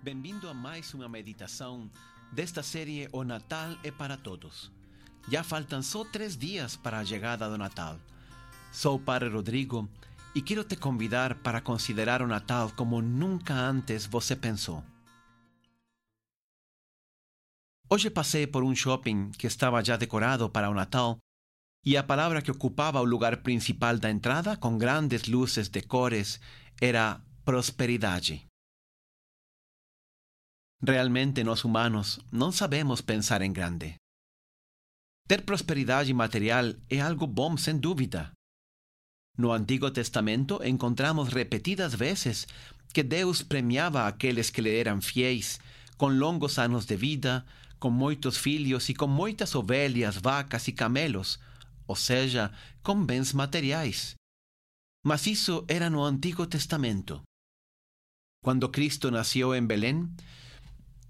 Bem-vindo a mais uma meditação desta série O Natal é para Todos. Já faltam só três dias para a chegada do Natal. Sou o Padre Rodrigo e quero te convidar para considerar o Natal como nunca antes você pensou. Hoje passei por um shopping que estava já decorado para o Natal e a palavra que ocupava o lugar principal da entrada, com grandes luzes de cores, era prosperidade. Realmente nós humanos não sabemos pensar em grande. Ter prosperidade material é algo bom, sem dúvida. No Antigo Testamento encontramos repetidas vezes que Deus premiava aqueles que lhe eram fiéis com longos anos de vida, com muitos filhos e com muitas ovelhas, vacas e camelos, ou seja, com bens materiais. Mas isso era no Antigo Testamento. Quando Cristo nasceu em Belém,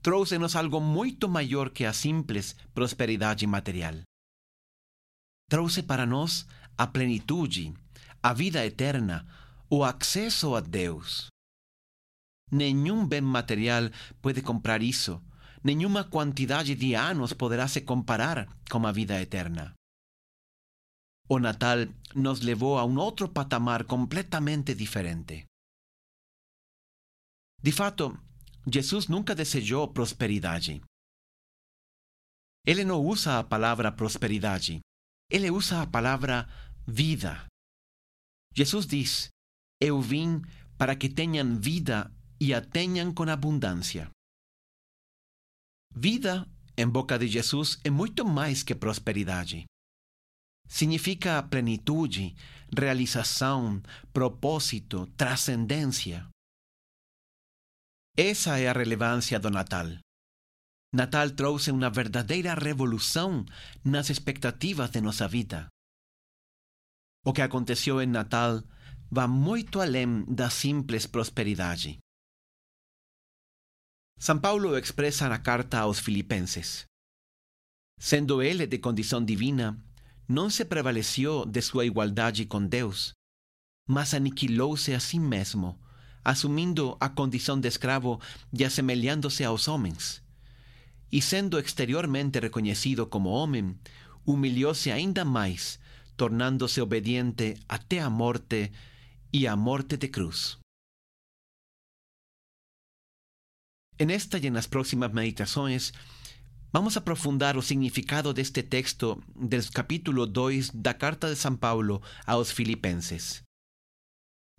trouxe-nos algo muito maior que a simples prosperidade material. Trouxe para nós a plenitude, a vida eterna, o acesso a Deus. Nenhum bem material pode comprar isso. Nenhuma quantidade de anos poderá se comparar com a vida eterna. O Natal nos levou a um outro patamar completamente diferente. De fato, Jesus nunca desejou prosperidade. Ele não usa a palavra prosperidade, ele usa a palavra vida. Jesus diz: Eu vim para que tenham vida e a tenham com abundância. Vida, em boca de Jesus, é muito mais que prosperidade. Significa plenitude, realização, propósito, transcendência. Essa é a relevância do Natal. Natal trouxe uma verdadeira revolução nas expectativas de nossa vida. O que aconteceu em Natal vai muito além da simples prosperidade. São Paulo expressa na carta aos Filipenses: Sendo ele de condição divina, não se prevaleceu de sua igualdade com Deus, mas aniquilou-se a si mesmo assumindo a condição de escravo e assemelhando-se aos homens. E sendo exteriormente reconhecido como homem, humilhou-se ainda mais, tornando-se obediente até a morte e a morte de cruz. En esta y en las próximas meditações, vamos a aprofundar o significado deste texto del capítulo 2 da carta de São Paulo aos Filipenses.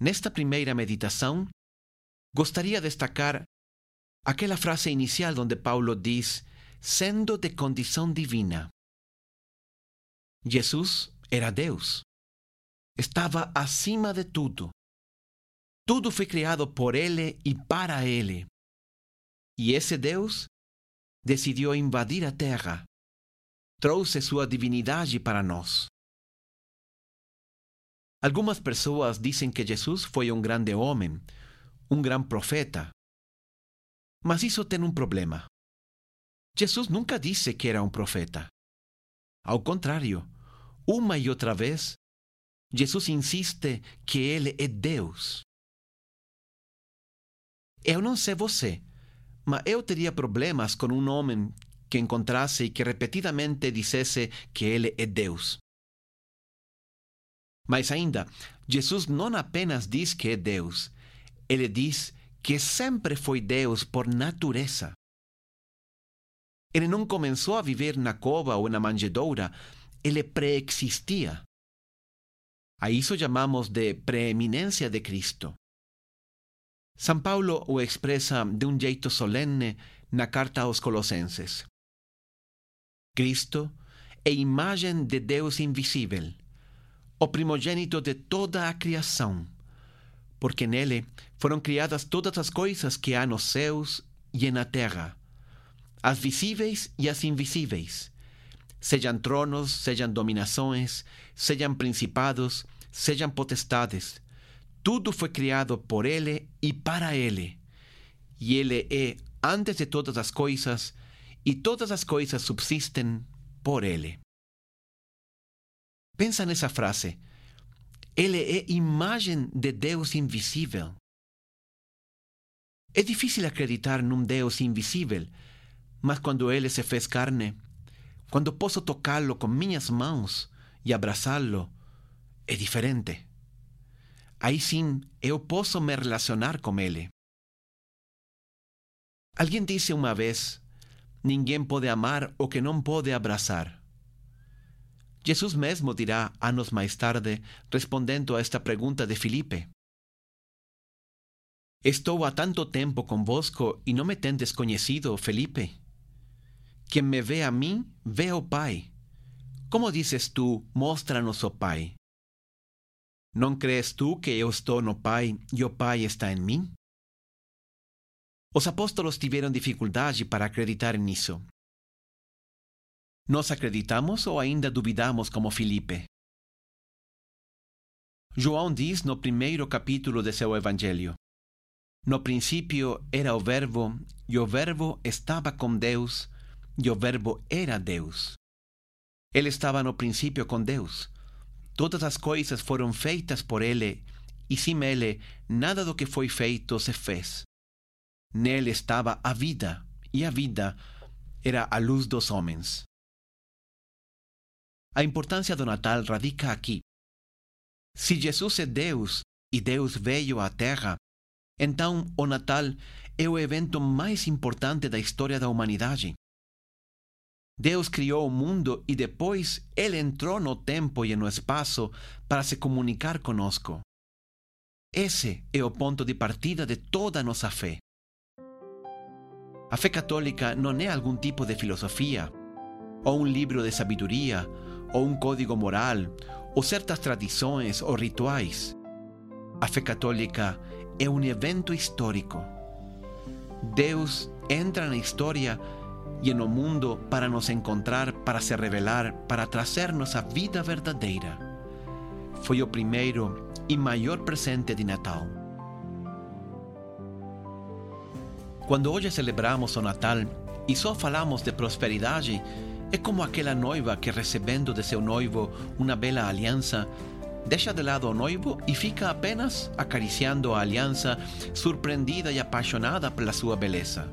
Nesta primeira meditação, Gostaria destacar aquela frase inicial donde Paulo diz, sendo de condição divina. Jesus era Deus. Estava acima de tudo. Tudo foi criado por Ele e para Ele. E esse Deus decidiu invadir a terra. Trouxe sua divindade para nós. Algumas pessoas dizem que Jesus foi um grande homem, um gran profeta. Mas isso tem um problema. Jesus nunca disse que era um profeta. Ao contrário, uma e outra vez, Jesus insiste que ele é Deus. Eu não sei você, mas eu teria problemas com um homem que encontrasse e que repetidamente dissesse que ele é Deus. Mas ainda, Jesus não apenas diz que é Deus, ele diz que sempre foi Deus por natureza. Ele não começou a viver na cova ou na manjedoura, ele preexistia. A isso chamamos de preeminência de Cristo. São Paulo o expressa de um jeito solene na carta aos Colossenses. Cristo é imagem de Deus invisível, o primogênito de toda a criação porque nele foram criadas todas as coisas que há nos céus e na terra, as visíveis e as invisíveis, sejam tronos, sejam dominações, sejam principados, sejam potestades. Tudo foi criado por Ele e para Ele. E Ele é antes de todas as coisas, e todas as coisas subsistem por Ele. Pensa nessa frase. Ele é imagem de Deus invisível. É difícil acreditar num Deus invisível, mas quando ele se fez carne, quando posso tocá-lo com minhas mãos e abraçá-lo, é diferente. Aí sim eu posso me relacionar com ele. Alguém disse uma vez: ninguém pode amar o que não pode abraçar. Jesus mesmo dirá anos mais tarde, respondendo a esta pergunta de Filipe: Estou há tanto tempo convosco e não me tendes conhecido, Felipe. Quem me vê a mim, vê o Pai. Como dizes tu, mostra-nos o Pai? Não crees tu que eu estou no Pai e o Pai está em mim? Os apóstolos tiveram dificuldade para acreditar nisso. Nós acreditamos ou ainda duvidamos como Felipe? João diz no primeiro capítulo de seu Evangelho: No princípio era o Verbo, e o Verbo estava com Deus, e o Verbo era Deus. Ele estava no princípio com Deus. Todas as coisas foram feitas por ele, e sem ele, nada do que foi feito se fez. Nele estava a vida, e a vida era a luz dos homens. A importância do Natal radica aqui. Se Jesus é Deus e Deus veio à Terra, então o Natal é o evento mais importante da história da humanidade. Deus criou o mundo e depois Ele entrou no tempo e no espaço para se comunicar conosco. Esse é o ponto de partida de toda a nossa fé. A fé católica não é algum tipo de filosofia, ou um livro de sabedoria, ou um código moral, ou certas tradições ou rituais. A fé católica é um evento histórico. Deus entra na história e no mundo para nos encontrar, para se revelar, para trazer-nos a vida verdadeira. Foi o primeiro e maior presente de Natal. Quando hoje celebramos o Natal e só falamos de prosperidade, é como aquela noiva que, recebendo de seu noivo uma bela aliança, deixa de lado o noivo e fica apenas acariciando a aliança, surpreendida e apaixonada pela sua beleza.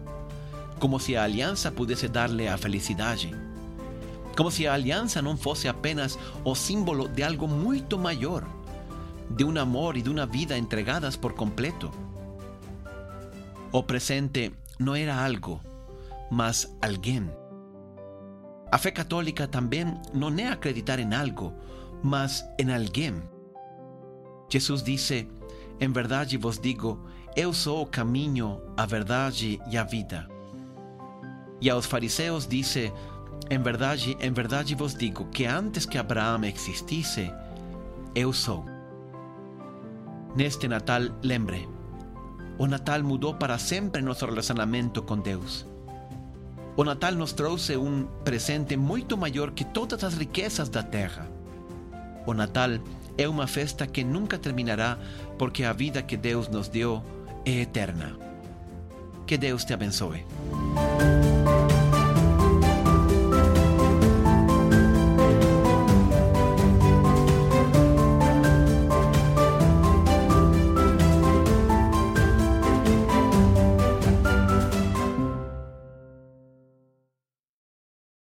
Como se a aliança pudesse dar-lhe a felicidade. Como se a aliança não fosse apenas o símbolo de algo muito maior, de um amor e de uma vida entregadas por completo. O presente não era algo, mas alguém. A fé católica também não é acreditar em algo, mas em alguém. Jesus disse: Em verdade vos digo, eu sou o caminho, a verdade e a vida. E aos fariseus disse: Em verdade, em verdade vos digo que antes que Abraão existisse, eu sou. Neste Natal, lembre, o Natal mudou para sempre nosso relacionamento com Deus. O Natal nos trouxe um presente muito maior que todas as riquezas da terra. O Natal é uma festa que nunca terminará porque a vida que Deus nos deu é eterna. Que Deus te abençoe.